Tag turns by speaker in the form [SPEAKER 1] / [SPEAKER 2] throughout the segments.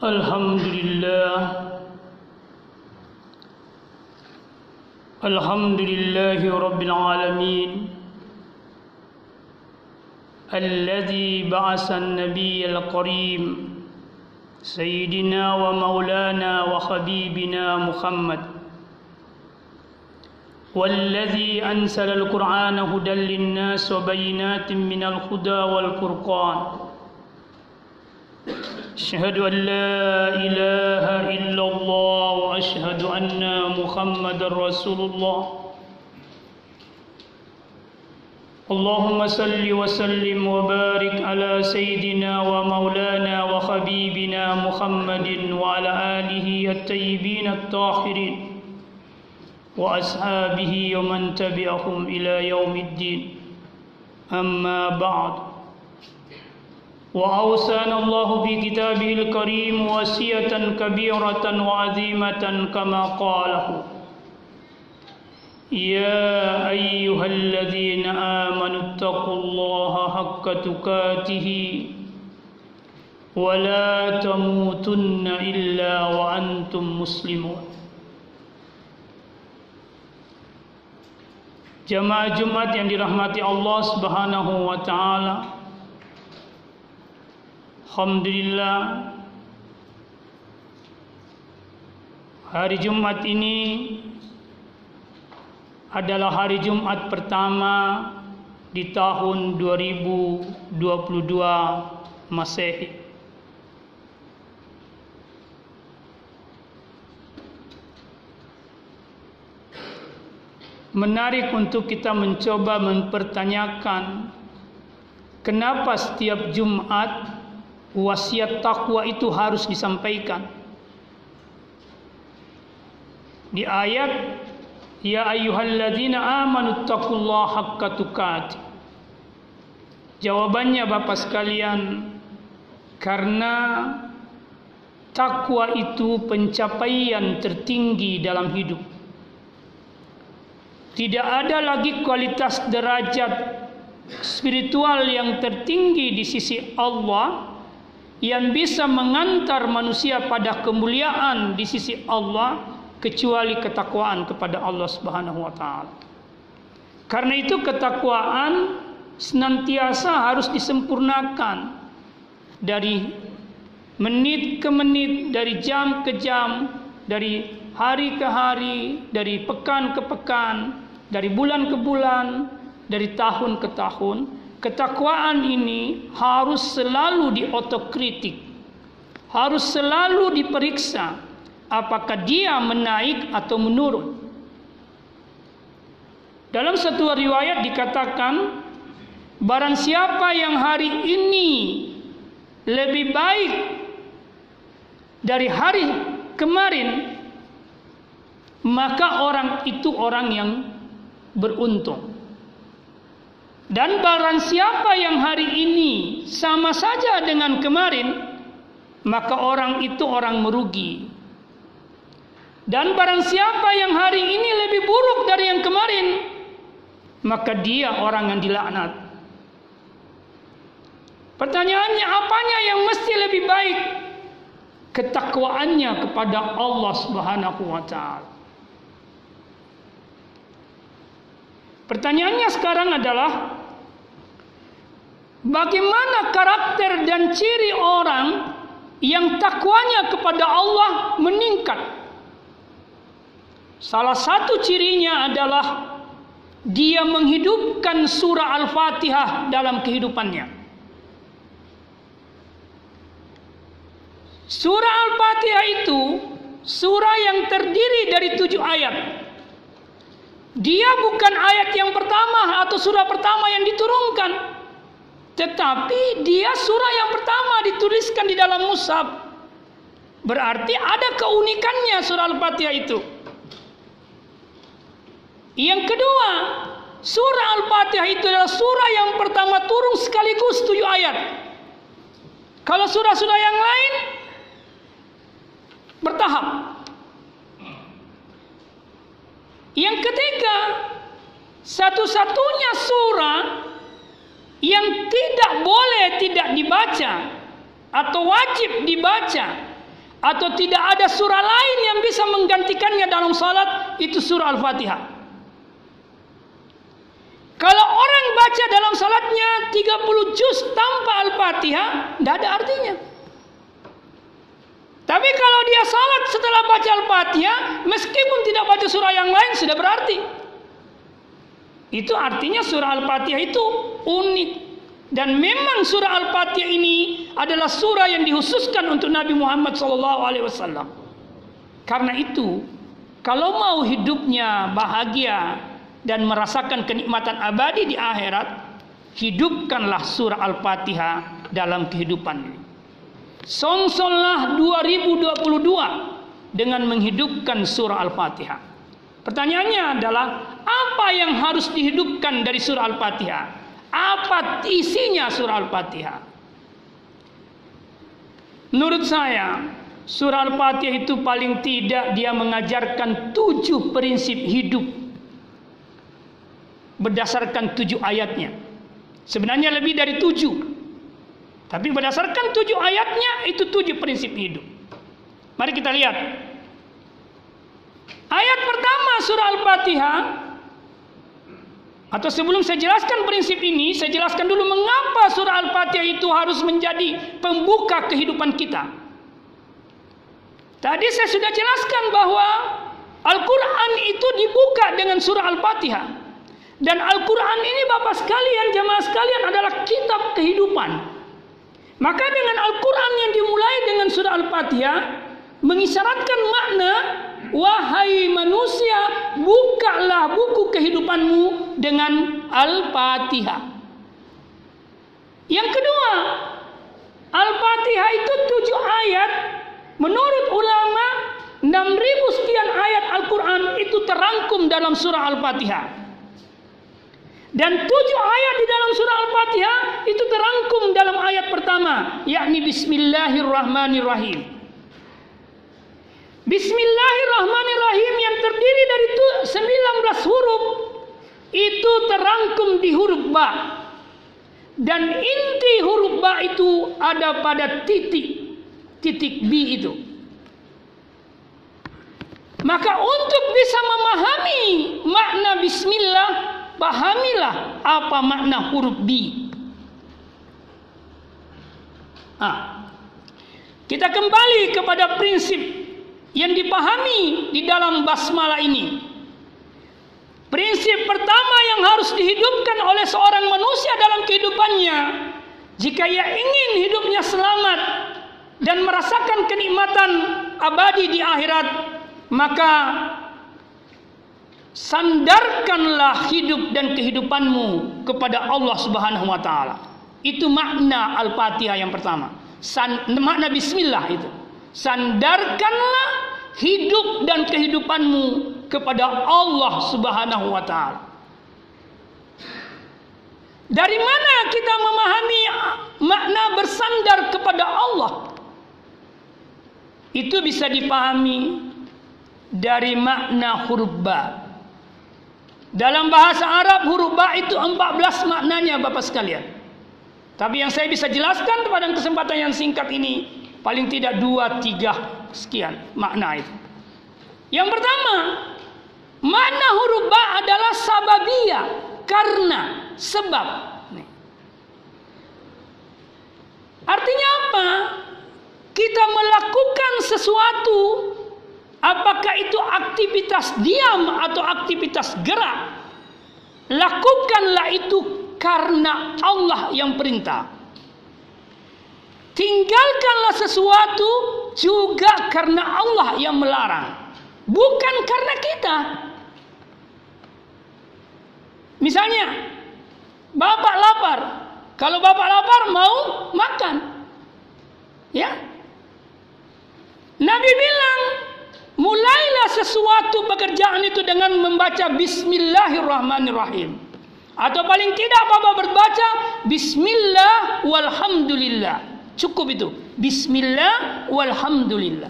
[SPEAKER 1] الحمد لله. الحمد لله رب العالمين. الذي بعث النبي الكريم سيدنا ومولانا وحبيبنا محمد. والذي أنزل القرآن هدى للناس وبينات من الهدى والفرقان. أشهد أن لا إله إلا الله وأشهد أن محمد رسول الله. اللهم صل وسلم وبارك على سيدنا ومولانا وحبيبنا محمد وعلى آله الطيبين الطاهرين وأصحابه ومن تبعهم إلى يوم الدين. أما بعد. وأوصانا الله بكتابه الكريم وصية كبيرة وعظيمة كما قاله يا أيها الذين آمنوا اتقوا الله حق تقاته ولا تموتن إلا وأنتم مسلمون Jamaah Jumat yang dirahmati Allah Subhanahu wa taala. Alhamdulillah hari Jumat ini adalah hari Jumat pertama di tahun 2022 Masehi. Menarik untuk kita mencoba mempertanyakan kenapa setiap Jumat wasiat takwa itu harus disampaikan. Di ayat Ya ayyuhalladzina amanu taqullaha haqqa tuqatih. Jawabannya Bapak sekalian karena takwa itu pencapaian tertinggi dalam hidup. Tidak ada lagi kualitas derajat spiritual yang tertinggi di sisi Allah yang bisa mengantar manusia pada kemuliaan di sisi Allah kecuali ketakwaan kepada Allah Subhanahu wa taala. Karena itu ketakwaan senantiasa harus disempurnakan dari menit ke menit, dari jam ke jam, dari hari ke hari, dari pekan ke pekan, dari bulan ke bulan, dari tahun ke tahun. Ketakwaan ini harus selalu diotokritik, harus selalu diperiksa apakah dia menaik atau menurun. Dalam satu riwayat dikatakan barang siapa yang hari ini lebih baik dari hari kemarin maka orang itu orang yang beruntung. Dan barang siapa yang hari ini sama saja dengan kemarin maka orang itu orang merugi. Dan barang siapa yang hari ini lebih buruk dari yang kemarin, maka dia orang yang dilaknat. Pertanyaannya apanya yang mesti lebih baik? Ketakwaannya kepada Allah Subhanahu wa taala. Pertanyaannya sekarang adalah bagaimana karakter dan ciri orang yang takwanya kepada Allah meningkat Salah satu cirinya adalah dia menghidupkan surah Al-Fatihah dalam kehidupannya. Surah Al-Fatihah itu surah yang terdiri dari tujuh ayat. Dia bukan ayat yang pertama atau surah pertama yang diturunkan. Tetapi dia surah yang pertama dituliskan di dalam mushaf. Berarti ada keunikannya surah Al-Fatihah itu. Yang kedua, surah Al-Fatihah itu adalah surah yang pertama turun sekaligus tujuh ayat. Kalau surah-surah yang lain bertahap. Yang ketiga, satu-satunya surah yang tidak boleh tidak dibaca atau wajib dibaca atau tidak ada surah lain yang bisa menggantikannya dalam salat itu surah Al-Fatihah. Kalau orang baca dalam salatnya 30 juz tanpa Al-Fatihah, tidak ada artinya. Tapi kalau dia salat setelah baca Al-Fatihah, meskipun tidak baca surah yang lain sudah berarti. Itu artinya surah Al-Fatihah itu unik. Dan memang surah Al-Fatihah ini adalah surah yang dihususkan untuk Nabi Muhammad SAW. Karena itu, kalau mau hidupnya bahagia dan merasakan kenikmatan abadi di akhirat, hidupkanlah surah Al-Fatihah dalam kehidupan ini. Sonsonlah 2022 dengan menghidupkan surah Al-Fatihah. Pertanyaannya adalah apa yang harus dihidupkan dari surah Al-Fatihah? Apa isinya surah Al-Fatihah? Menurut saya, surah Al-Fatihah itu paling tidak dia mengajarkan tujuh prinsip hidup berdasarkan tujuh ayatnya. Sebenarnya lebih dari tujuh. Tapi berdasarkan tujuh ayatnya itu tujuh prinsip hidup. Mari kita lihat. Ayat pertama surah Al-Fatihah atau sebelum saya jelaskan prinsip ini, saya jelaskan dulu mengapa surah Al-Fatihah itu harus menjadi pembuka kehidupan kita. Tadi saya sudah jelaskan bahwa Al-Quran itu dibuka dengan surah Al-Fatihah. Dan Al-Quran ini Bapak sekalian, jamaah sekalian adalah kitab kehidupan. Maka dengan Al-Quran yang dimulai dengan surah Al-Fatihah, mengisyaratkan makna Wahai manusia, bukalah buku kehidupanmu dengan Al-Fatihah. Yang kedua, Al-Fatihah itu tujuh ayat. Menurut ulama, 6000 sekian ayat Al-Quran itu terangkum dalam surah Al-Fatihah. Dan tujuh ayat di dalam surah Al-Fatihah itu terangkum dalam ayat pertama, yakni Bismillahirrahmanirrahim. Bismillahirrahmanirrahim yang terdiri dari 19 huruf itu terangkum di huruf ba. Dan inti huruf ba itu ada pada titik titik B itu. Maka untuk bisa memahami makna bismillah, pahamilah apa makna huruf B. Ah. Kita kembali kepada prinsip yang dipahami di dalam basmalah ini. Prinsip pertama yang harus dihidupkan oleh seorang manusia dalam kehidupannya, jika ia ingin hidupnya selamat dan merasakan kenikmatan abadi di akhirat, maka sandarkanlah hidup dan kehidupanmu kepada Allah Subhanahu wa taala. Itu makna Al-Fatihah yang pertama. San, makna bismillah itu. Sandarkanlah hidup dan kehidupanmu kepada Allah Subhanahu wa taala. Dari mana kita memahami makna bersandar kepada Allah? Itu bisa dipahami dari makna huruf ba. Dalam bahasa Arab huruf ba itu 14 maknanya Bapak sekalian. Tapi yang saya bisa jelaskan pada kesempatan yang singkat ini Paling tidak dua, tiga, sekian makna itu. Yang pertama, makna huruf ba adalah sababia karena sebab. Artinya apa? Kita melakukan sesuatu apakah itu aktivitas diam atau aktivitas gerak. Lakukanlah itu karena Allah yang perintah. Tinggalkanlah sesuatu juga karena Allah yang melarang. Bukan karena kita. Misalnya, Bapak lapar. Kalau Bapak lapar mau makan. Ya. Nabi bilang, mulailah sesuatu pekerjaan itu dengan membaca Bismillahirrahmanirrahim. Atau paling tidak Bapak berbaca Bismillah walhamdulillah. Cukup itu. Bismillah walhamdulillah.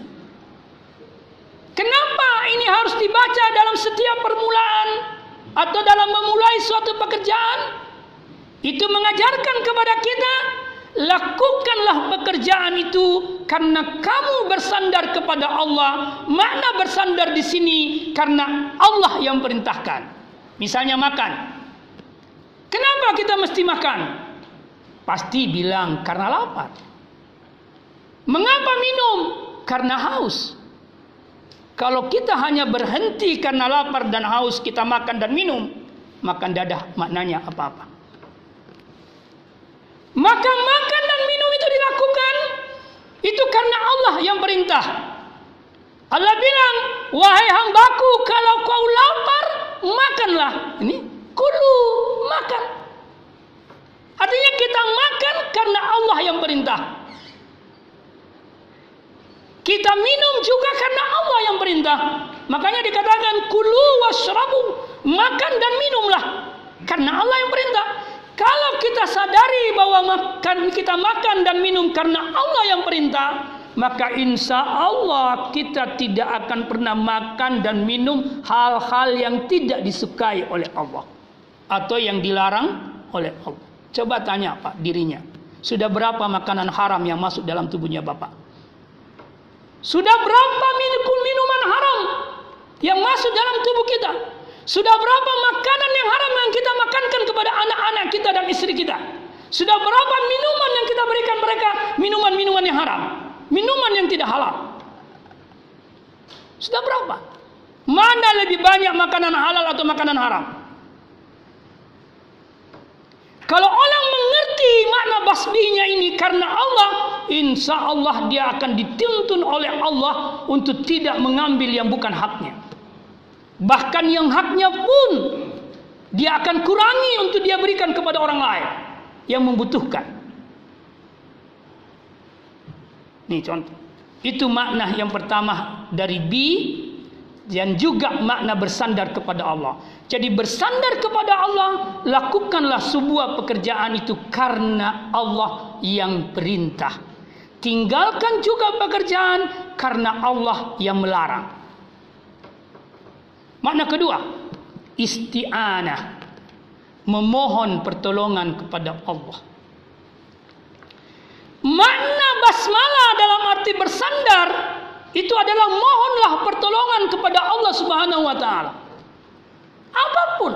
[SPEAKER 1] Kenapa ini harus dibaca dalam setiap permulaan atau dalam memulai suatu pekerjaan? Itu mengajarkan kepada kita Lakukanlah pekerjaan itu karena kamu bersandar kepada Allah. Makna bersandar di sini karena Allah yang perintahkan. Misalnya makan. Kenapa kita mesti makan? Pasti bilang karena lapar. Mengapa minum? Karena haus. Kalau kita hanya berhenti karena lapar dan haus kita makan dan minum, maka tidak ada maknanya apa-apa. Maka makan dan minum itu dilakukan itu karena Allah yang perintah. Allah bilang, wahai hambaku kalau kau lapar, makanlah. Ini kulu, makan. Artinya kita makan karena Allah yang perintah. Kita minum juga karena Allah yang perintah. Makanya dikatakan kulu washrabu, makan dan minumlah karena Allah yang perintah. Kalau kita sadari bahwa makan kita makan dan minum karena Allah yang perintah, maka insya Allah kita tidak akan pernah makan dan minum hal-hal yang tidak disukai oleh Allah atau yang dilarang oleh Allah. Coba tanya Pak dirinya, sudah berapa makanan haram yang masuk dalam tubuhnya Bapak? Sudah berapa minuman haram yang masuk dalam tubuh kita? Sudah berapa makanan yang haram yang kita makankan kepada anak-anak kita dan istri kita? Sudah berapa minuman yang kita berikan mereka minuman-minuman yang haram? Minuman yang tidak halal. Sudah berapa? Mana lebih banyak makanan halal atau makanan haram? Kalau orang mengerti makna basminya ini karena Allah, insya Allah dia akan dituntun oleh Allah untuk tidak mengambil yang bukan haknya. Bahkan yang haknya pun dia akan kurangi untuk dia berikan kepada orang lain yang membutuhkan. Ini contoh. Itu makna yang pertama dari bi dan juga makna bersandar kepada Allah. Jadi bersandar kepada Allah, lakukanlah sebuah pekerjaan itu karena Allah yang perintah. Tinggalkan juga pekerjaan karena Allah yang melarang. Makna kedua, isti'anah. Memohon pertolongan kepada Allah. Makna basmalah dalam arti bersandar itu adalah mohonlah pertolongan kepada Allah Subhanahu wa taala. Apa pun.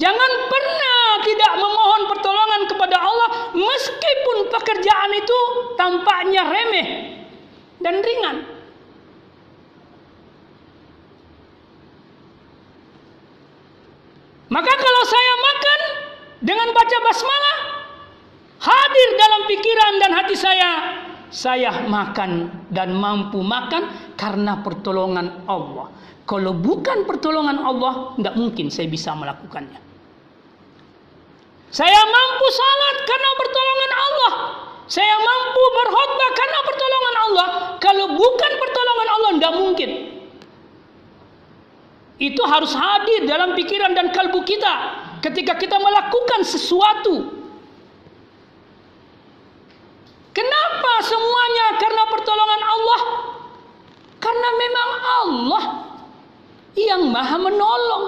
[SPEAKER 1] Jangan pernah tidak memohon pertolongan kepada Allah meskipun pekerjaan itu tampaknya remeh dan ringan. Maka kalau saya makan dengan baca basmalah hadir dalam pikiran dan hati saya saya makan dan mampu makan karena pertolongan Allah. Kalau bukan pertolongan Allah, tidak mungkin saya bisa melakukannya. Saya mampu salat karena pertolongan Allah. Saya mampu berkhutbah karena pertolongan Allah. Kalau bukan pertolongan Allah, tidak mungkin. Itu harus hadir dalam pikiran dan kalbu kita ketika kita melakukan sesuatu Kenapa semuanya? Karena pertolongan Allah. Karena memang Allah yang maha menolong.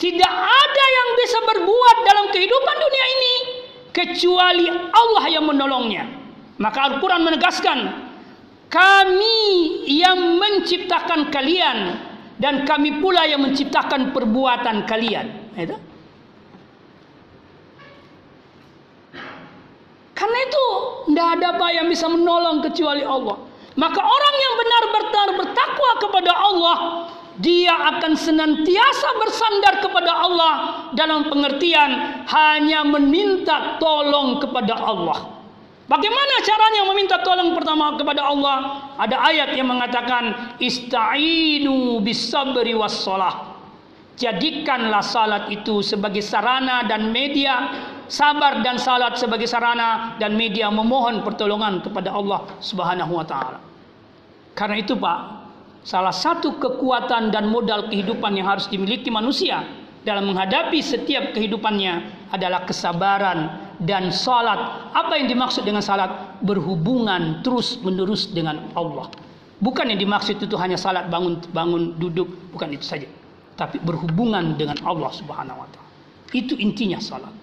[SPEAKER 1] Tidak ada yang bisa berbuat dalam kehidupan dunia ini kecuali Allah yang menolongnya. Maka Al-Quran menegaskan, kami yang menciptakan kalian dan kami pula yang menciptakan perbuatan kalian. Itu. Karena itu tidak ada apa yang bisa menolong kecuali Allah. Maka orang yang benar-benar bertakwa kepada Allah, dia akan senantiasa bersandar kepada Allah dalam pengertian hanya meminta tolong kepada Allah. Bagaimana caranya meminta tolong pertama kepada Allah? Ada ayat yang mengatakan ista'inu bisabri wassalah. Jadikanlah salat itu sebagai sarana dan media sabar dan salat sebagai sarana dan media memohon pertolongan kepada Allah Subhanahu wa taala. Karena itu Pak, salah satu kekuatan dan modal kehidupan yang harus dimiliki manusia dalam menghadapi setiap kehidupannya adalah kesabaran dan salat. Apa yang dimaksud dengan salat? Berhubungan terus-menerus dengan Allah. Bukan yang dimaksud itu hanya salat bangun bangun duduk, bukan itu saja. Tapi berhubungan dengan Allah Subhanahu wa taala. Itu intinya salat.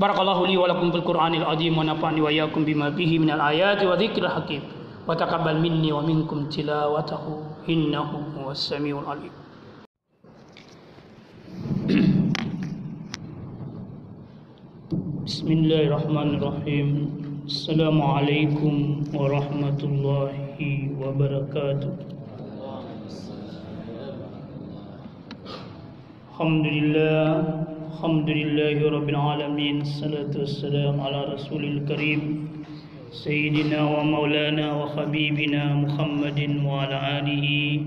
[SPEAKER 1] بارك الله لي ولكم بالقرآن العظيم ونفعني وإياكم بما فيه من الآيات وذكر الحكيم وتقبل مني ومنكم تلاوته إنه هو السميع العليم بسم الله الرحمن الرحيم السلام عليكم ورحمة الله وبركاته الحمد لله Alhamdulillahi Rabbil Alamin Salatu wassalam ala Rasulil Karim Sayyidina wa maulana wa habibina Muhammadin wa ala alihi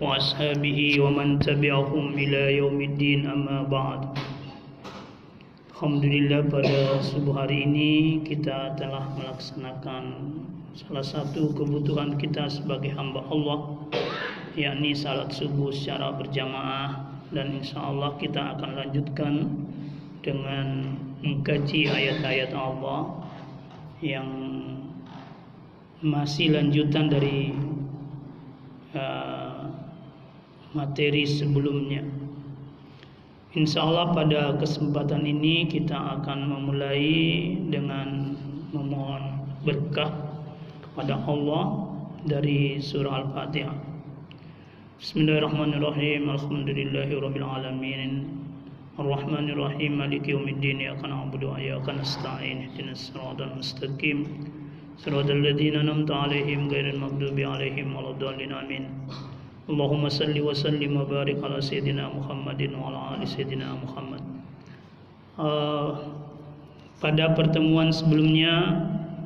[SPEAKER 1] wa ashabihi wa man tabi'ahum ila yaumiddin amma ba'd. Alhamdulillah pada subuh hari ini kita telah melaksanakan salah satu kebutuhan kita sebagai hamba Allah yakni salat subuh secara berjamaah dan insya Allah kita akan lanjutkan dengan mengkaji ayat-ayat Allah yang masih lanjutan dari uh, materi sebelumnya. Insya Allah pada kesempatan ini kita akan memulai dengan memohon berkah kepada Allah dari surah Al-Fatihah. Bismillahirrahmanirrahim. Alhamdulillahirabbil alamin. Arrahmanirrahim. Maliki yaumiddin. Iyyaka na'budu wa iyyaka nasta'in. Ihdinas siratal mustaqim. Siratal ladzina an'amta 'alaihim ghairil maghdubi 'alaihim waladdallin. Amin. Allahumma salli wa sallim wa barik ala sayyidina Muhammadin wa ala ali sayyidina Muhammad. Uh, pada pertemuan sebelumnya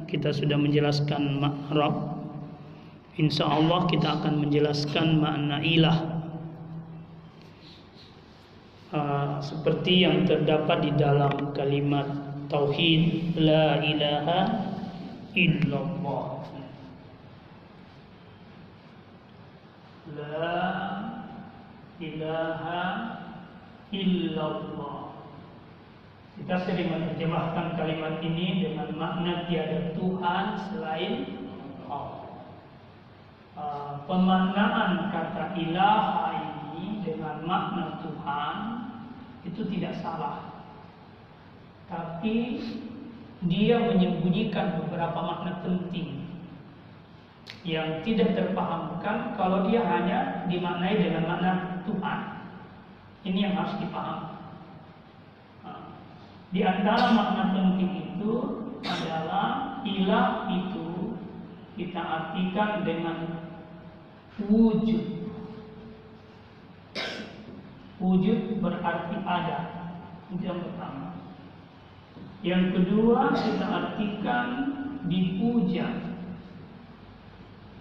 [SPEAKER 1] kita sudah menjelaskan makrab. Insya Allah kita akan menjelaskan makna ilah uh, seperti yang terdapat di dalam kalimat tauhid la ilaha illallah. La ilaha illallah. Kita sering menerjemahkan kalimat ini dengan makna tiada Tuhan selain. Uh, pemaknaan kata ilaha ini dengan makna Tuhan itu tidak salah. Tapi dia menyembunyikan beberapa makna penting yang tidak terpahamkan kalau dia hanya dimaknai dengan makna Tuhan. Ini yang harus dipahami. Di antara makna penting itu adalah ilah itu kita artikan dengan wujud. Wujud berarti ada. Itu yang pertama. Yang kedua kita artikan dipuja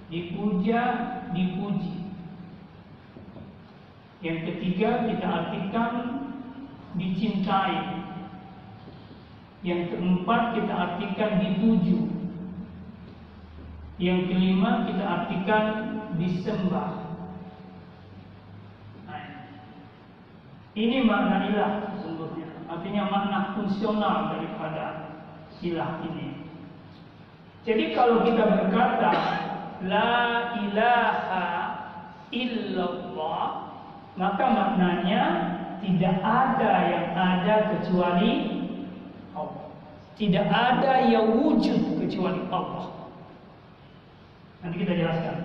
[SPEAKER 1] dipuja, dipuji. Yang ketiga kita artikan dicintai. Yang keempat kita artikan dituju. Yang kelima kita artikan disembah. Nah, ini makna ilah sesungguhnya. Artinya makna fungsional daripada ilah ini. Jadi kalau kita berkata La ilaha illallah Maka maknanya Tidak ada yang ada kecuali Allah Tidak ada yang wujud kecuali Allah Nanti kita jelaskan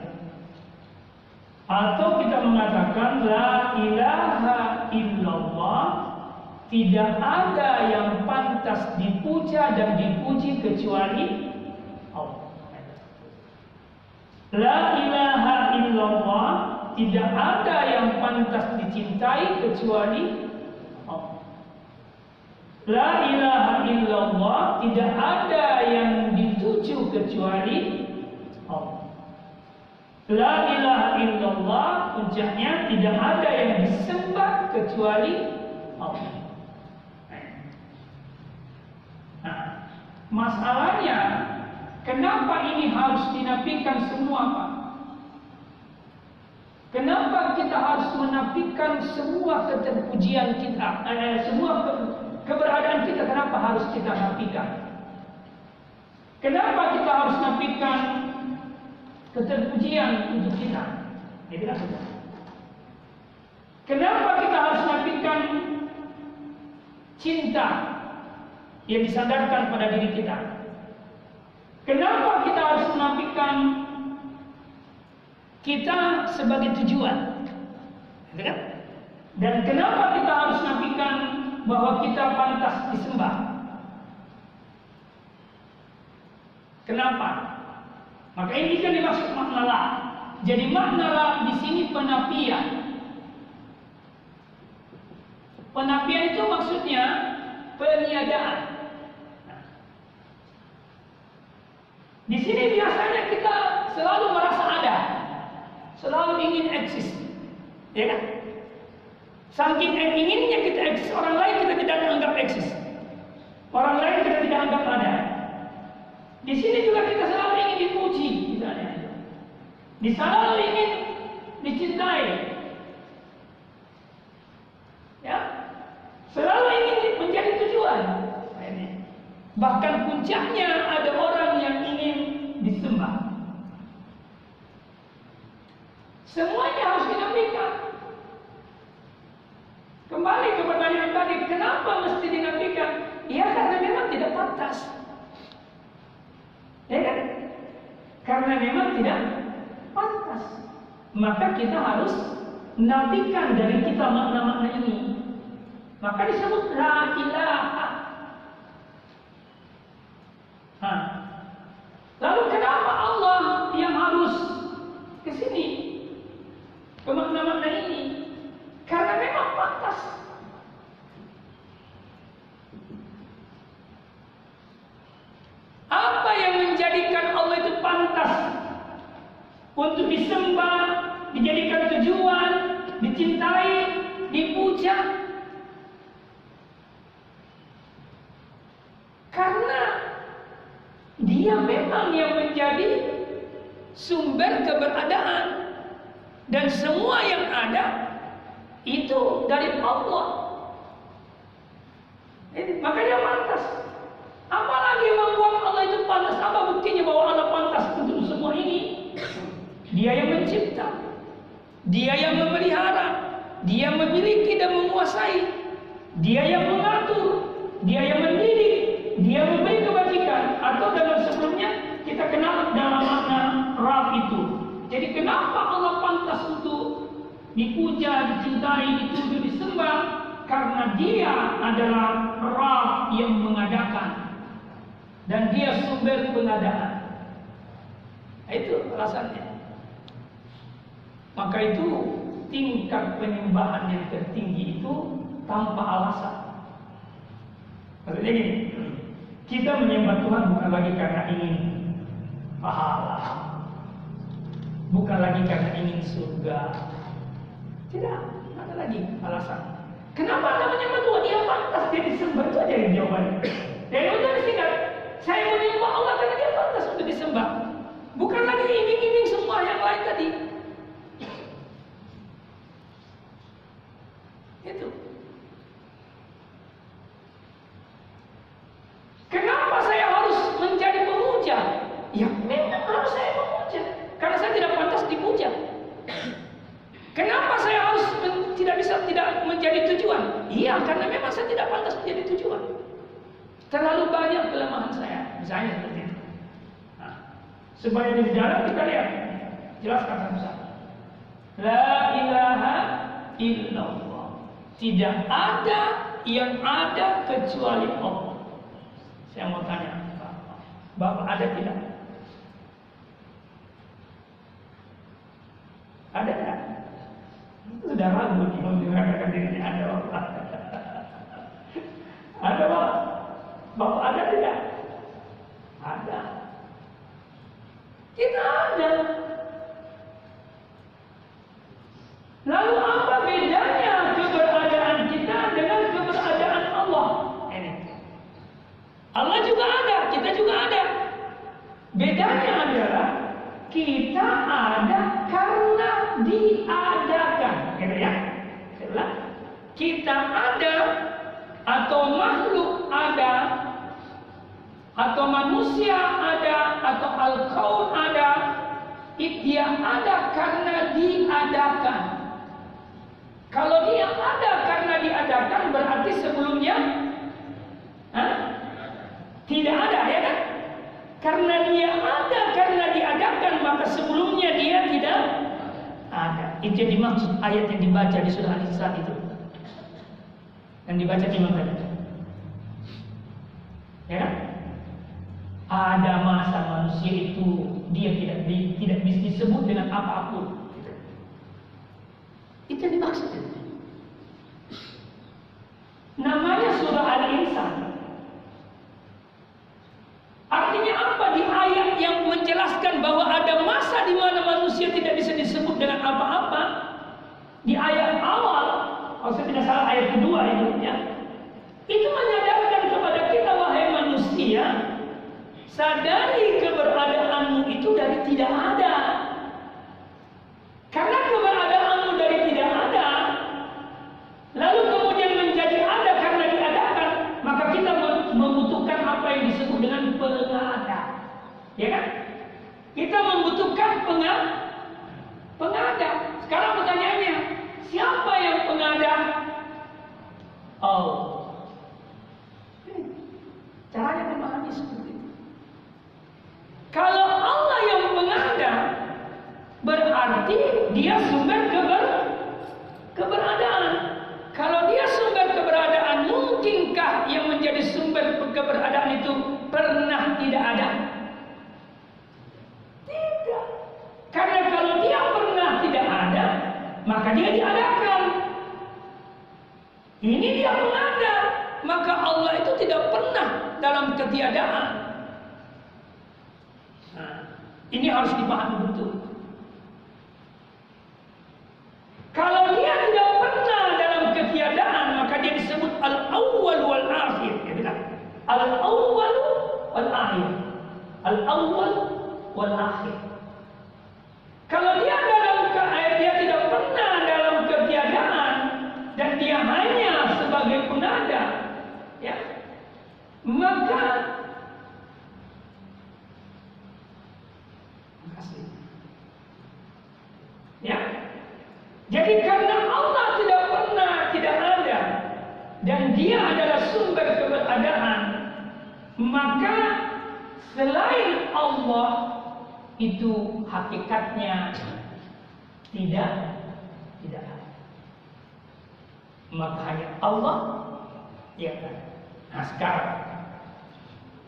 [SPEAKER 1] Atau kita mengatakan La ilaha illallah Tidak ada yang pantas dipuja dan dipuji kecuali La ilaha illallah tidak ada yang pantas dicintai kecuali Allah. La ilaha illallah tidak ada yang dituju kecuali Allah. La ilaha illallah puncaknya tidak ada yang disembah kecuali Allah. Nah, masalahnya Kenapa ini harus dinafikan semua Pak? Kenapa kita harus menafikan semua keterpujian kita, eh, semua ke keberadaan kita? Kenapa harus kita nafikan? Kenapa kita harus nafikan keterpujian untuk kita? Ya, tidak sudah. Kenapa kita harus nafikan cinta yang disandarkan pada diri kita. Kenapa kita harus menampilkan kita sebagai tujuan? Gitu kan? Dan kenapa kita harus menampilkan bahwa kita pantas disembah? Kenapa? Maka ini kan dimaksud makna la. Jadi makna la di sini penapian. Penapian itu maksudnya peniadaan. Di sini biasanya kita selalu merasa ada, selalu ingin eksis, ya kan? Saking inginnya kita eksis, orang lain kita tidak anggap eksis, orang lain kita tidak anggap ada. Di sini juga kita selalu. Di selalu ingin dicintai, ya, selalu ingin menjadi tujuan. Bahkan puncaknya ada orang yang ingin disembah. Semuanya harus dinafikan. Kembali ke pertanyaan tadi, kenapa mesti dinafikan? Ya karena memang tidak pantas. Ya kan? Karena memang tidak pantas. Maka kita harus nafikan dari kita makna-makna ini. Maka disebut la ilaha. Nah, lalu kenapa Allah yang harus ke sini? Ke makna-makna ini? Dan semua yang ada itu dari Allah. Jadi, makanya pantas. Apalagi membuat Allah itu pantas. Apa buktinya bahwa Allah pantas untuk semua ini? Dia yang mencipta. Dia yang memelihara. Dia memiliki dan menguasai. Dia yang mengatur. Dia yang mendidik. Dia memberi kebajikan. Atau dalam sebelumnya kita kenal dalam makna Rab itu. Jadi kenapa Allah pantas untuk dipuja, dicintai, dituju, disembah? Karena dia adalah Rab yang mengadakan dan dia sumber pengadaan. Nah, itu alasannya. Maka itu tingkat penyembahan yang tertinggi itu tanpa alasan. Maksudnya gini, kita menyembah Tuhan bukan lagi karena ingin pahala, bukan lagi karena ingin surga. Tidak, ada lagi alasan. Kenapa anda menyembah Tuhan? Dia pantas dia disembah itu aja yang jawabannya. Dan udah disingkat, saya menyembah Allah karena dia pantas untuk disembah. Bukan lagi iming-iming semua yang lain tadi. Itu. Kenapa saya harus menjadi pemuja? Ya memang harus saya pemuja. Karena saya tidak pantas dipuja. Kenapa saya harus tidak bisa tidak menjadi tujuan? Iya, karena memang saya tidak pantas menjadi tujuan. Terlalu banyak kelemahan saya, misalnya seperti itu. Nah, supaya di dalam kita lihat, jelaskan satu-satu. La ilaha illallah. Tidak ada yang ada kecuali Allah. Saya mau tanya, Bapak ada tidak? Ada tidak? Sudah ragu nih mengatakan dirinya ada Bapak. ada Bapak? Bapak ada tidak? Ada. Kita ada. Lalu apa bedanya Bedanya adalah kita ada karena diadakan, gitu ya. Kita ada atau makhluk ada atau manusia ada atau al-kaun ada dia ada karena diadakan kalau dia ada karena diadakan berarti sebelumnya ha? tidak ada ya kan karena dia ada, karena diadakan, maka sebelumnya dia tidak ada. Itu yang dimaksud ayat yang dibaca di surah Al-Isra itu. Yang dibaca di tadi? Ya kan? Ada masa manusia itu dia tidak tidak bisa disebut dengan apa pun. Itu yang dimaksud. Namanya surah Al-Insan. Artinya apa di ayat yang menjelaskan bahwa ada masa di mana manusia tidak bisa disebut dengan apa-apa? Di ayat awal, kalau saya tidak salah ayat kedua itu ya. Itu menyadarkan kepada kita wahai manusia, sadari keberadaanmu itu dari tidak ada. Karena keberadaanmu dari tidak ada, lalu kemudian menjadi ada karena diadakan, maka kita membutuhkan apa yang disebut dengan pengada. Ya kan? Kita membutuhkan pengada. Pengada. Sekarang pertanyaannya, siapa yang pengada? Oh. Caranya memahami seperti itu. Kalau Allah yang mengada, berarti dia sumber keber keberadaan. Kalau dia sumber keberadaan, mungkinkah yang menjadi sumber keberadaan itu pernah tidak ada? Tidak. Karena kalau dia pernah tidak ada, maka dia diadakan. Ini dia mengada, maka Allah itu tidak pernah dalam ketiadaan. Nah, ini harus dipahami betul. Kalau dia tidak pernah dalam ketiadaan, maka dia disebut al-awwal wal akhir. Ya, al-awwal wal akhir. Al-awwal wal akhir. Kalau dia dalam dia tidak pernah dalam ketiadaan dan dia hanya sebagai penada, ya, maka Ya. Jadi karena Allah tidak pernah tidak ada dan dia adalah sumber keberadaan, maka selain Allah itu hakikatnya tidak tidak ada. Maka hanya Allah ya kan. Nah sekarang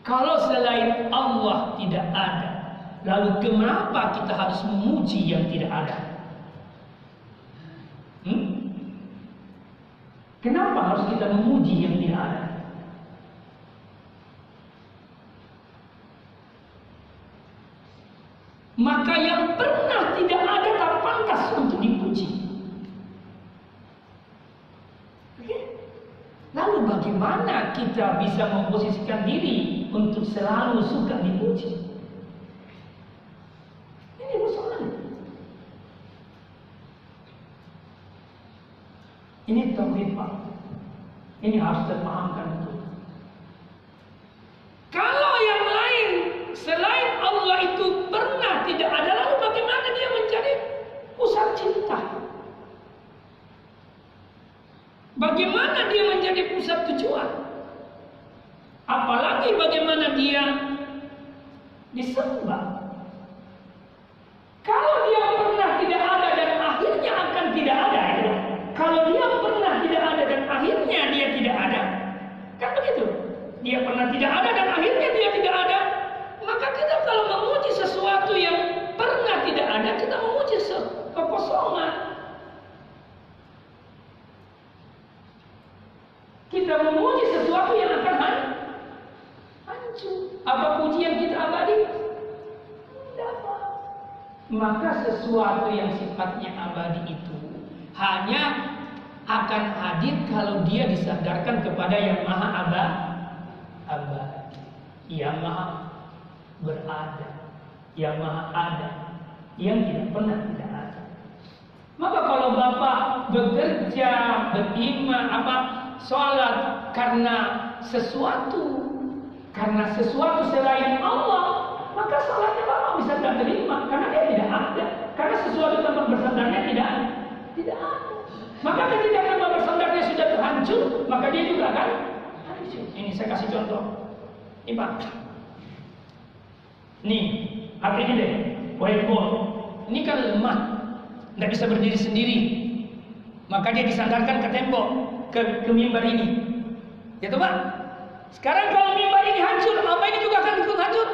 [SPEAKER 1] kalau selain Allah tidak ada, lalu kenapa kita harus memuji yang tidak ada? Hmm? Kenapa harus kita memuji yang tidak ada? Maka yang pernah tidak ada tak pantas untuk dipuji. Lalu bagaimana kita bisa memposisikan diri untuk selalu suka dipuji? Ini persoalan. Ini tauhid Pak. Ini harus terpahamkan betul. Kalau yang lain selain Allah itu pernah tidak ada, lalu bagaimana dia menjadi pusat cinta? Bagaimana dia menjadi pusat tujuan? Apalagi bagaimana dia disembah? Kalau dia pernah tidak ada dan akhirnya akan tidak ada, ya. Kalau dia pernah tidak ada dan akhirnya dia tidak ada, kan begitu? Dia pernah tidak ada dan akhirnya dia tidak ada. Maka kita kalau memuji sesuatu yang pernah tidak ada, kita memuji kekosongan. Kita memuji sesuatu yang akan hancur. Apa pujian kita abadi? Tidak Maka sesuatu yang sifatnya abadi itu hanya akan hadir kalau dia disadarkan kepada yang maha abadi, yang maha berada, yang maha ada, yang tidak pernah tidak ada. Maka kalau bapak bekerja, beriman, apa sholat karena sesuatu, karena sesuatu selain Allah, maka sholatnya bapak bisa tidak terima karena sesuatu tempat bersandarnya tidak tidak ada. Maka ketika tempat bersandarnya sudah terhancur, maka dia juga akan hancur. Ini saya kasih contoh. Ini Pak. Nih, HP ini deh, whiteboard. Ini kan lemah, nggak bisa berdiri sendiri. Maka dia disandarkan ke tembok, ke, ke mimbar ini. Ya Pak? Sekarang kalau mimbar ini hancur, apa ini juga akan ikut hancur?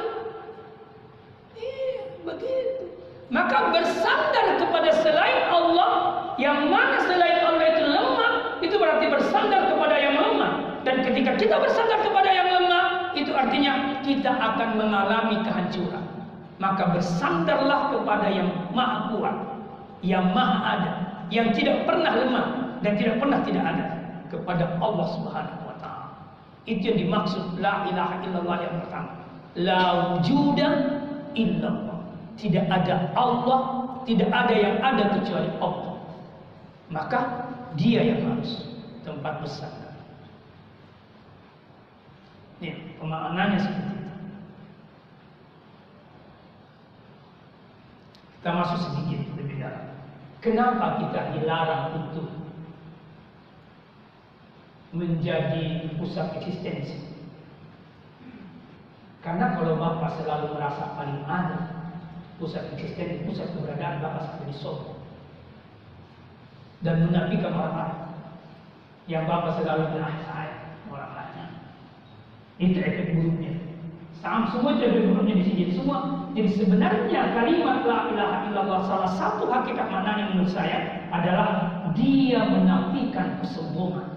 [SPEAKER 1] Iya, begitu. Maka bersandar kepada selain Allah, yang mana selain Allah itu lemah, itu berarti bersandar kepada yang lemah. Dan ketika kita bersandar kepada yang lemah, itu artinya kita akan mengalami kehancuran. Maka bersandarlah kepada yang maha kuat, yang maha ada, yang tidak pernah lemah dan tidak pernah tidak ada kepada Allah Subhanahu wa taala. Itu yang dimaksud la ilaha illallah yang pertama. La wujuda illallah. Tidak ada Allah, tidak ada yang ada kecuali Allah. Maka dia yang harus tempat bersandar. Ini pemaknannya seperti itu. Kita masuk sedikit lebih dalam. Kenapa kita dilarang untuk menjadi pusat eksistensi? Karena kalau Bapak selalu merasa paling ada, pusat eksistensi, pusat keberadaan Bapak seperti sombong dan menafikan orang lain. Yang Bapak selalu bilang saya orang lain. Itu efek buruknya. Sama semua itu efek buruknya di sini. Semua. Jadi sebenarnya kalimat la ilaha illallah salah satu hakikat maknanya menurut saya adalah dia menafikan kesombongan.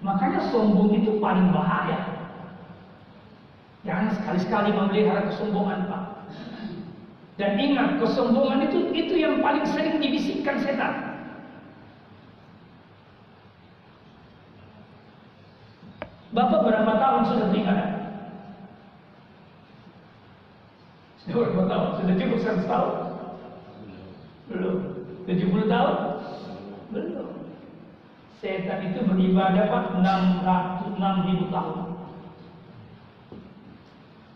[SPEAKER 1] Makanya sombong itu paling bahaya. Jangan sekali-sekali memelihara kesombongan, Pak. Dan ingat, kesombongan itu itu yang paling sering dibisikkan setan. Bapak berapa tahun sudah beribadah? Sudah berapa tahun? Sudah cukup 100 tahun? Belum. 70 tahun? Belum. Setan itu beribadah Pak 600 6000 tahun.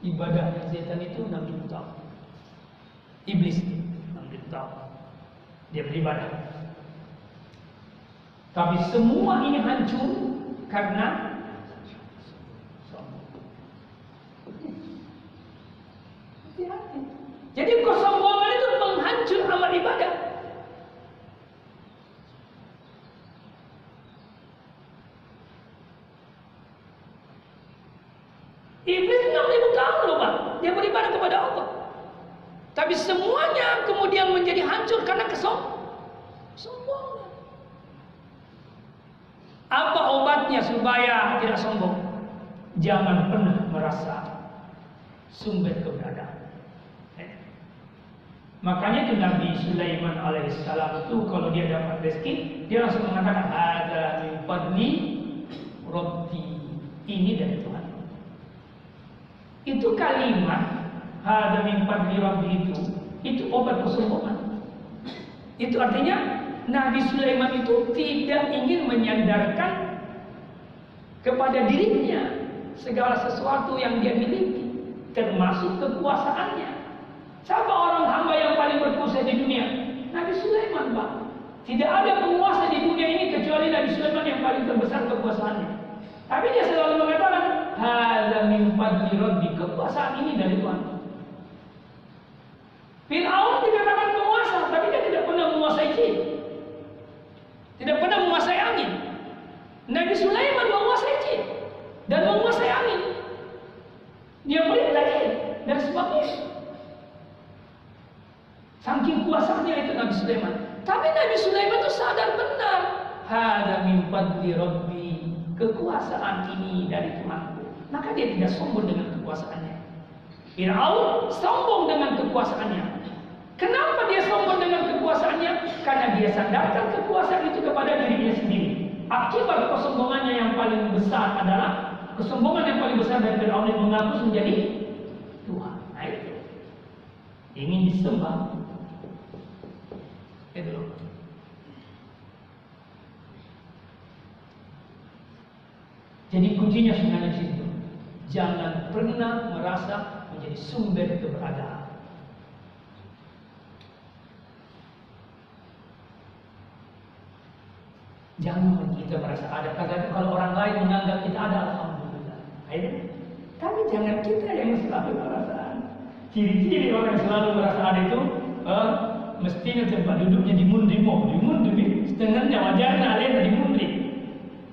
[SPEAKER 1] Ibadah setan itu 6000 tahun. Iblis itu 6000 tahun. Dia beribadah. Tapi semua ini hancur karena. Jadi kesombongan itu menghancur amal ibadah. Iblis 6000 tahun loh Pak. Dia beribadah kepada Allah. Tapi semuanya kemudian menjadi hancur karena kesombongan. Apa obatnya supaya tidak sombong? Jangan pernah merasa sumber keberadaan. Eh. Makanya itu Nabi Sulaiman alaihissalam itu kalau dia dapat rezeki, dia langsung mengatakan ada min fadli Rabbi. Ini dari Tuhan. Itu kalimat ada min fadli Rabbi itu itu obat kesombongan. Itu artinya Nabi Sulaiman itu tidak ingin menyandarkan kepada dirinya segala sesuatu yang dia miliki, termasuk kekuasaannya. Siapa orang hamba yang paling berkuasa di dunia? Sulaiman, Pak. Tidak ada penguasa di dunia ini kecuali Nabi Sulaiman yang paling terbesar kekuasaannya. Tapi dia selalu mengatakan, "Hadza min fadli Rabbi." Kekuasaan ini dari Tuhan. Fir'aun dikatakan penguasa, tapi dia tidak pernah menguasai jin. Tidak pernah menguasai angin. Nabi Sulaiman menguasai jin dan menguasai angin. Dia perintah jin dan sebagainya. Saking kuasanya itu Nabi Sulaiman. Tapi Nabi Sulaiman itu sadar benar. Hada min fadli Rabbi. Kekuasaan ini dari Tuhanku. Maka dia tidak sombong dengan kekuasaannya. Fir'aun sombong dengan kekuasaannya. Kenapa dia sombong dengan kekuasaannya? Karena dia sandarkan kekuasaan itu kepada dirinya sendiri. Akibat kesombongannya yang paling besar adalah kesombongan yang paling besar dari Fir'aun yang mengaku menjadi Tuhan. Nah itu. Ingin disembah. Itu loh. Jadi kuncinya sebenarnya situ. Jangan pernah merasa menjadi sumber keberadaan. Jangan kita merasa ada. Karena kalau orang lain menganggap kita ada, alhamdulillah. Ayo. Tapi jangan kita yang selalu merasa Ciri-ciri orang yang selalu merasa ada itu eh, mestinya tempat duduknya di mundri mau di mundri setengahnya wajarnya alena di mundri.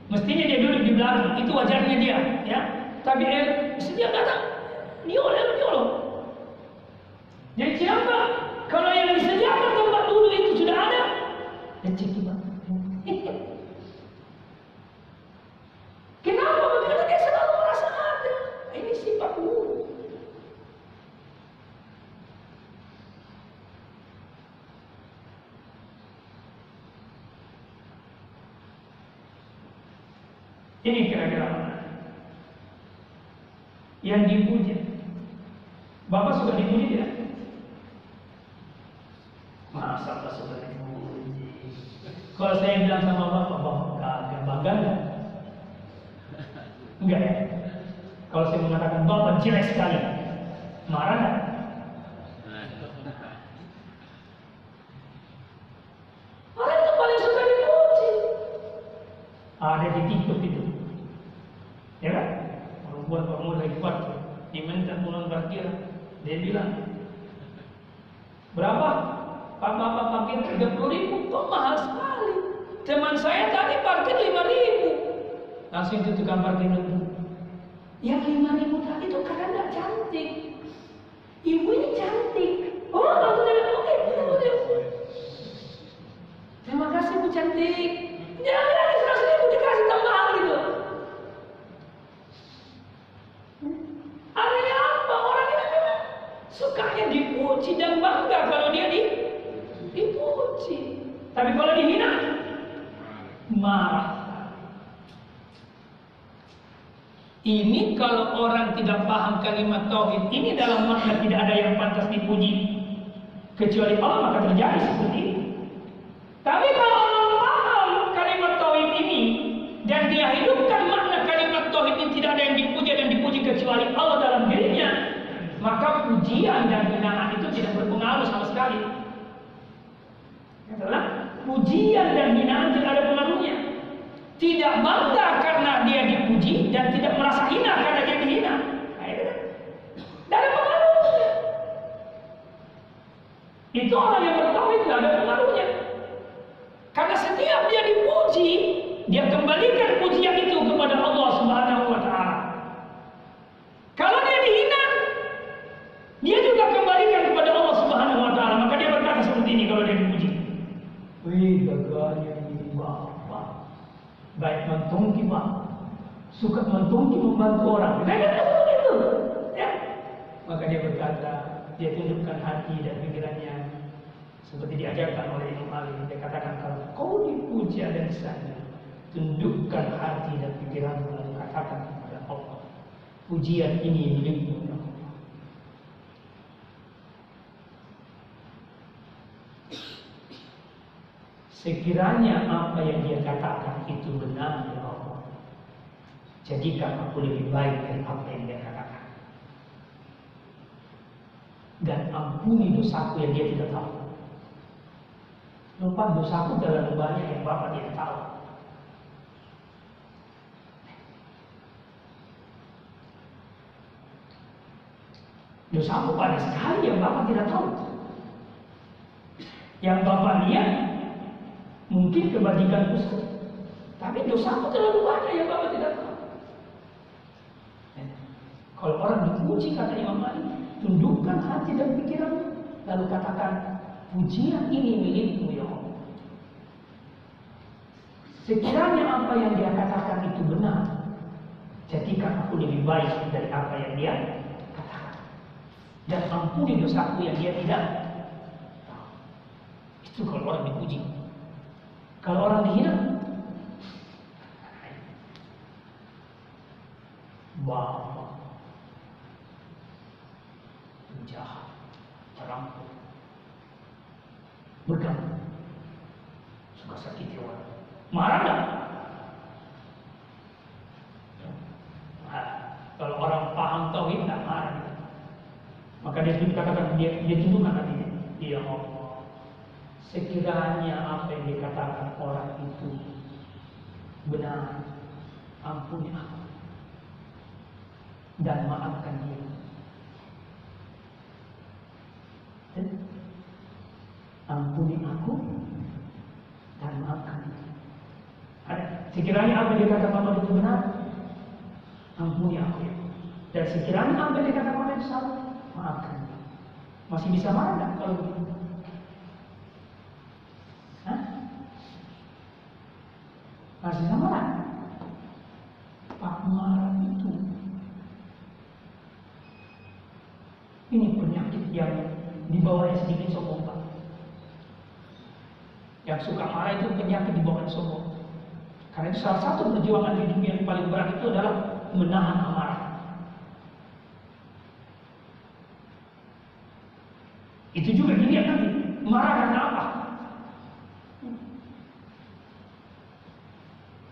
[SPEAKER 1] Mestinya dia duduk di belakang itu wajarnya dia ya. Tapi eh, setiap datang dioleh dioleh jadi siapa? Kalau yang disediakan tempat duduk itu sudah ada ya cek Kenapa? Karena dia selalu merasa ada. Ini sifat buruk. Ini kira-kira? Yang dipuji. Bapak suka dipuji tidak? Masa Bapak suka dipuji? Kalau saya bilang sama Bapak, Bapak agak bangga enggak? Enggak ya? Kalau saya mengatakan Bapak jelek sekali, marah enggak? Orang itu paling suka dipuji. Ada di TikTok itu. Ya kan? Kalau buat kamu lagi kuat, parkir, dia bilang, berapa? Pak Bapak parkir 30 ribu, kok mahal sekali. Teman saya tadi parkir 5 ribu. Langsung itu tukang parkir itu. Yang 5 ribu tadi itu karena tidak cantik. Ibu ini cantik. Oh, kamu tidak oke, oke, oke. Terima kasih Bu cantik. Jangan lagi seratus ribu dikasih tambahan gitu. Artinya apa? Orang ini memang sukanya dipuji dan bangga kalau dia di, dipuji. Tapi kalau dihina, marah. Ini kalau orang tidak paham kalimat tauhid ini dalam makna tidak ada yang pantas dipuji kecuali Allah maka terjadi seperti ini. Tapi kalau orang paham kalimat tauhid ini dan dia hidupkan makna kalimat tauhid ini tidak ada yang dipuji dan dipuji kecuali Allah dalam dirinya, maka pujian dan hinaan itu tidak berpengaruh sama sekali. Adalah pujian dan hinaan tidak ada pengaruhnya. Tidak bangga karena dia dipuji dan tidak merasa hina karena dia dihina. Nah, itu kan. Tidak ada pengaruhnya. Itu orang yang bertauhid tidak ada pengaruhnya. Karena setiap dia dipuji, dia kembalikan pujian itu kepada Allah Subhanahu wa taala. Kalau dia dihina, dia juga kembalikan kepada Allah Subhanahu wa taala. Maka dia berkata seperti ini kalau dia dipuji. Wih, gagahnya ini bapak. Baik mentungki pak. Suka mentungki membantu orang. Dia kata seperti itu. Ya. Maka dia berkata, dia tundukkan hati dan pikirannya seperti diajarkan oleh Imam Ali, dia katakan kalau kau dipuji ada di sana, tundukkan hati dan pikiran lalu katakan kepada Allah, pujian ini milikmu Allah. Sekiranya apa yang dia katakan itu benar ya Allah, jadikan aku lebih baik dari apa yang dia katakan. Dan ampuni dosaku yang dia tidak tahu. Lupa dosaku dalam banyak yang Bapak tidak tahu. Dosaku banyak sekali yang Bapak tidak tahu. Yang Bapak lihat mungkin kebajikan saja. Tapi dosaku terlalu banyak yang Bapak tidak tahu. Kalau orang dipuji kata Imam Ali, tundukkan hati dan pikiran, lalu katakan, pujian ini milikmu ya Allah. Sekiranya apa yang dia katakan itu benar, jadikan aku lebih baik dari apa yang dia katakan. Dan ampuni dosaku yang dia tidak. Itu kalau orang dipuji. Kalau orang dihina, Bapak penjahat, perampok, bergabung, suka sakiti orang. Marah nggak? Nah, kalau orang paham tauhid nggak marah. Maka dia sendiri katakan dia dia tunjukkan tadi dia Allah. Sekiranya apa yang dikatakan orang itu benar, ampuni aku. dan maafkan dia. Ampuni aku dan maafkan. Sekiranya apa yang dikatakan Muhammad itu benar, ampuni aku ya. Dan sekiranya apa yang dikatakan Muhammad itu salah, maafkan. Masih bisa marah enggak kalau begitu? Masih bisa marah? Pak marah itu ini penyakit yang dibawanya sedikit sombong Pak. Yang suka marah itu penyakit dibawanya sombong. Karena itu salah satu perjuangan hidup yang paling berat itu adalah menahan amarah. Itu juga dilihat nanti. Marah karena apa?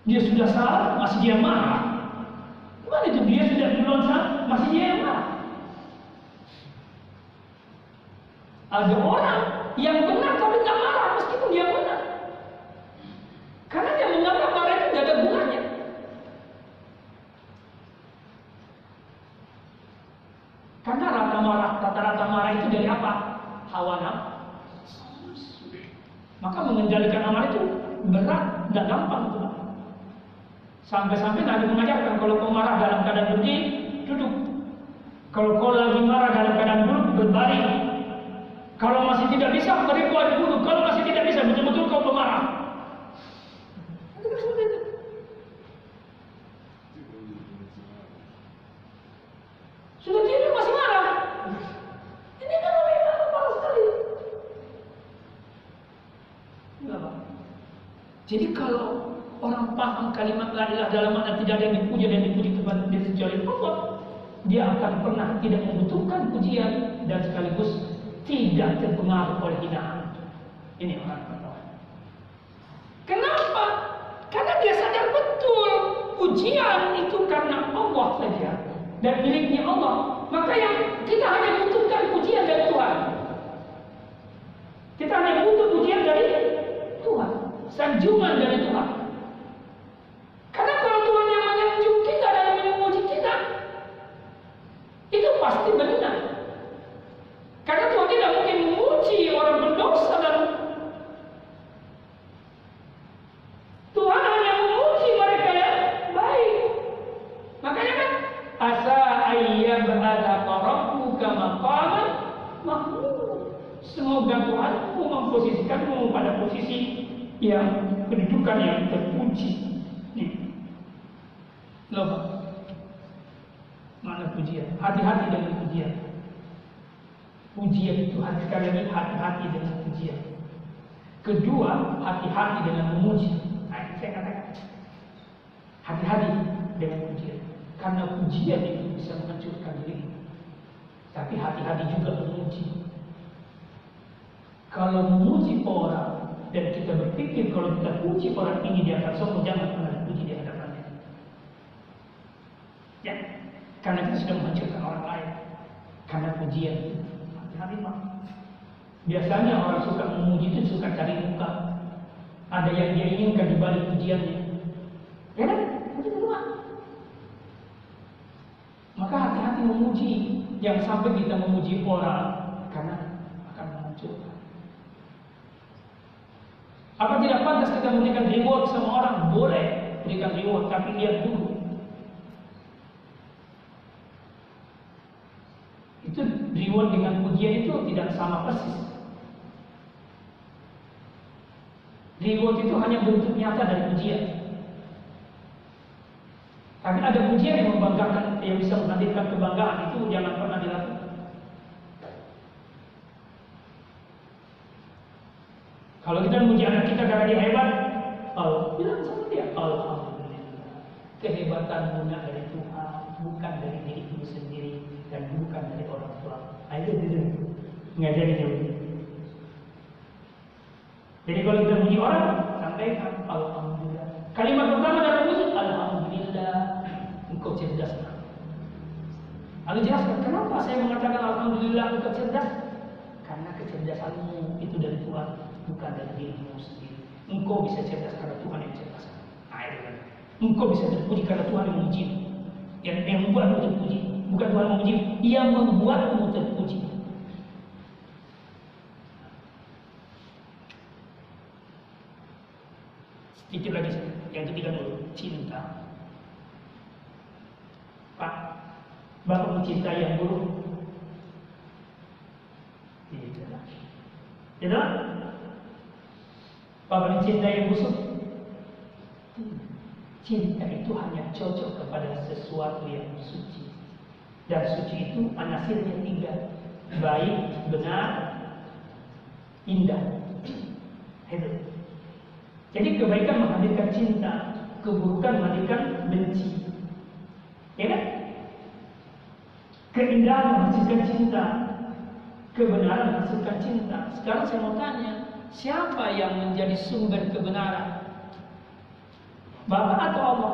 [SPEAKER 1] Dia sudah salah, masih dia marah. Gimana itu? Dia sudah duluan salah, masih dia marah. Ada orang yang benar tapi tak marah meskipun dia benar. Karena dia menganggap marah itu tidak ada gunanya. Karena rata marah, rata-rata marah itu dari apa? Hawa nafsu. Maka mengendalikan amarah itu berat, tidak gampang itu. Sampai-sampai Nabi mengajarkan kalau kau marah dalam keadaan berdiri, duduk. Kalau kau lagi marah dalam keadaan duduk, berbaring. Kalau masih tidak bisa, beri kau duduk. Kalau masih tidak bisa, betul-betul kau pemarah. Sudah tidur masih marah. Ini kan lebih marah parah sekali. Enggak, Pak. Jadi kalau orang paham kalimat la ilaha dalam makna tidak ada yang dipuja dan dipuji kepada dia kecuali Allah, dia akan pernah tidak membutuhkan pujian dan sekaligus tidak terpengaruh oleh hinaan. Ini orang pertama. Kenapa? Karena dia sadar betul pujian itu karena Allah saja dan miliknya Allah. Maka yang kita hanya butuhkan pujian dari Tuhan. Kita hanya butuh pujian dari Tuhan, sanjungan dari Tuhan. Karena kalau Tuhan yang menyanjung kita dan memuji kita, itu pasti benar. Karena Tuhan tidak mungkin memuji orang berdosa dan Tuhan hanya memuji mereka yang baik. Makanya kan asa ayyam berada rabbuka maqaman mahmud. Semoga Tuhanmu memposisikanmu pada posisi yang kedudukan yang terpuji. Loh, mana pujian? Hati-hati dengan pujian. Pujian itu hati sekali lagi hati-hati dengan pujian. Kedua, hati-hati dengan memuji. Nah, saya katakan hati-hati dengan pujian. Karena pujian itu bisa menghancurkan diri. Tapi hati-hati juga memuji. Kalau memuji orang dan kita berpikir kalau kita puji orang ini dia akan sombong, jangan pernah puji di hadapannya. Ya, karena kita sudah menghancurkan orang lain. Karena pujian hati-hati pak. Biasanya orang suka memuji itu suka cari muka. Ada yang dia inginkan di balik pujiannya. Ya kan? Itu kedua. Maka hati-hati memuji. Yang sampai kita memuji orang karena akan menghancurkan. Apa tidak pantas kita memberikan reward sama orang? Boleh berikan reward, tapi lihat dulu. Itu reward dengan pujian itu tidak sama persis. Reward itu hanya bentuk nyata dari pujian. Tapi ada pujian yang membanggakan, yang bisa menghadirkan kebanggaan itu jangan pernah dilakukan. Kalau kita memuji anak kita karena dia hebat, Allah bilang sama dia, Alhamdulillah. Kehebatanmu dari Tuhan, bukan dari dirimu sendiri dan bukan dari orang tua. Ayo itu ngajari dia. Jadi kalau kita puji orang, sampaikan Alhamdulillah. Kalimat pertama dari puji, Alhamdulillah, engkau cerdas. Lalu jelaskan kenapa saya mengatakan Alhamdulillah engkau cerdas? Karena kecerdasanmu itu dari Tuhan, bukan dari dirimu sendiri. Engkau bisa cerdas karena Tuhan yang cerdas. Nah, itu kan. Engkau bisa terpuji karena Tuhan yang menguji. Yang yang membuat terpuji. Bukan Tuhan memuji, yang membuatmu terpuji. Sedikit lagi, yang ketiga dulu, cinta. Pak, Bapak mencintai yang buruk? Tidak. Tidak? Bapak mencintai yang busuk? Cinta itu hanya cocok kepada sesuatu yang suci. Dan suci itu anasirnya tiga. Baik, benar, indah. Itu. Jadi kebaikan menghadirkan cinta, keburukan menghadirkan benci. Ya kan? Keindahan menghasilkan cinta, kebenaran menghasilkan cinta. Sekarang saya mau tanya, siapa yang menjadi sumber kebenaran? Bapak atau Allah?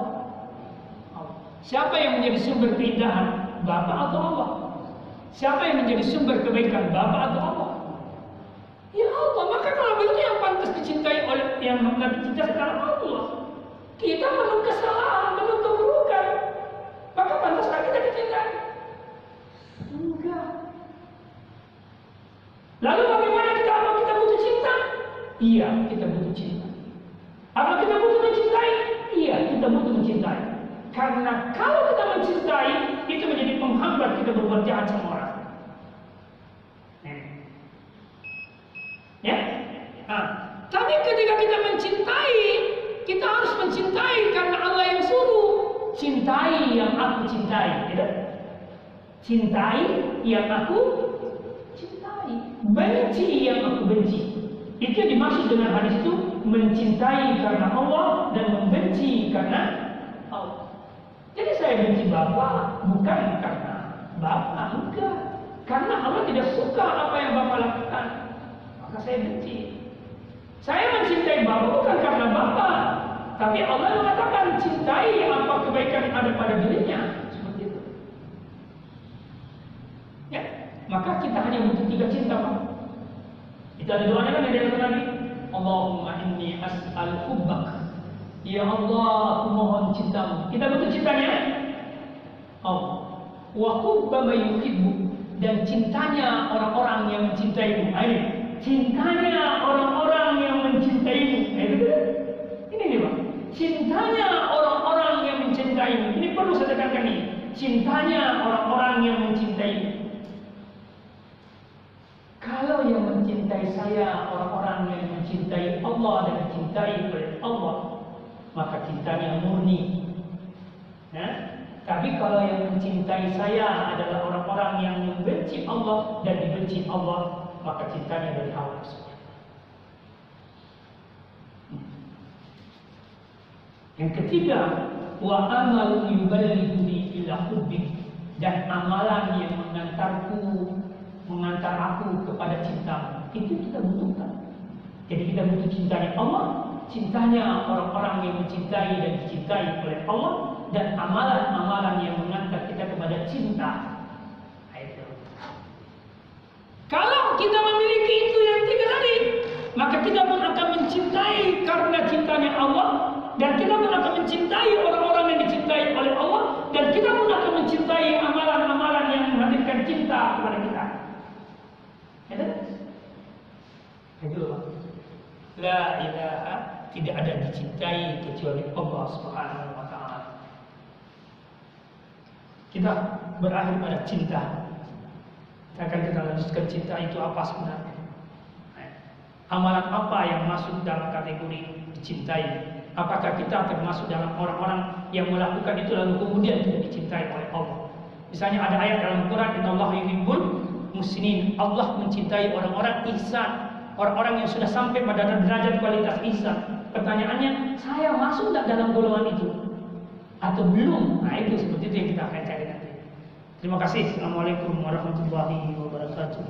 [SPEAKER 1] Siapa yang menjadi sumber keindahan? Bapak atau Allah? Siapa yang menjadi sumber kebaikan? Bapak atau Allah? Ya Allah, maka kalau begitu yang pantas dicintai oleh yang Nabi cinta sekarang Allah. Kita penuh kesalahan, penuh keburukan. Maka pantaskah kita dicintai? Enggak. Lalu bagaimana Iya, kita butuh cinta. Apa kita butuh mencintai? Iya, kita butuh mencintai. Karena kalau kita mencintai, itu menjadi penghambat kita berbuat jahat sama orang. Ya? Nah, tapi ketika kita mencintai, kita harus mencintai karena Allah yang suruh. Cintai yang aku cintai, gitu. Cintai yang aku cintai. Benci yang aku benci. Itu yang dimaksud dengan hadis itu mencintai karena Allah dan membenci karena Allah. Jadi saya benci Bapak bukan karena Bapak, enggak. Karena Allah tidak suka apa yang Bapak lakukan. Maka saya benci. Saya mencintai Bapak bukan karena Bapak. Tapi Allah mengatakan cintai apa kebaikan ada pada dirinya. Seperti itu. Ya, maka kita hanya butuh tiga cinta Pak. Itu ada doanya kan yang dari Nabi. Allahumma inni as'al hubbak. Ya Allah, aku mohon cintamu. Kita butuh cintanya. Oh. Wa hubba yuhibbu dan cintanya orang-orang yang mencintaimu. Ayo. Cintanya orang-orang yang mencintaimu. Ayo. Ini nih, Pak. Cintanya orang-orang yang mencintaimu. Ini perlu saya tekankan ini. Cintanya orang-orang yang mencintaimu. Kalau yang mencintai saya orang-orang yang mencintai Allah dan dicintai oleh Allah, maka cintanya murni. Nah, tapi kalau yang mencintai saya adalah orang-orang yang membenci Allah dan dibenci Allah, maka cintanya dari hawa Yang ketiga, wa amal yuballighuni ila hubbi. Dan amalan yang mengantarku mengantar aku kepada cinta itu kita butuhkan. Jadi kita butuh cintanya Allah cintanya orang-orang yang mencintai dan dicintai oleh Allah dan amalan-amalan yang mengantar kita kepada cinta. Itu. Kalau kita memiliki itu yang tiga tadi maka kita pun akan mencintai karena cintanya Allah dan kita pun akan mencintai orang-orang yang dicintai oleh Allah dan kita pun akan mencintai amalan-amalan yang menghadirkan cinta kepada kita itu itu La ilaha tidak ada dicintai kecuali Allah Subhanahu wa taala. Kita berakhir pada cinta. Kita akan kita lanjutkan cinta itu apa sebenarnya? Amalan apa yang masuk dalam kategori dicintai? Apakah kita termasuk dalam orang-orang yang melakukan itu lalu kemudian tidak dicintai oleh Allah? Misalnya ada ayat dalam Quran Inna Allah yuhibbul muslimin. Allah mencintai orang-orang ihsan, orang-orang yang sudah sampai pada derajat kualitas ihsan. Pertanyaannya, saya masuk tidak dalam golongan itu? Atau belum? Nah itu seperti itu yang kita akan cari nanti. Terima kasih. Assalamualaikum warahmatullahi wabarakatuh.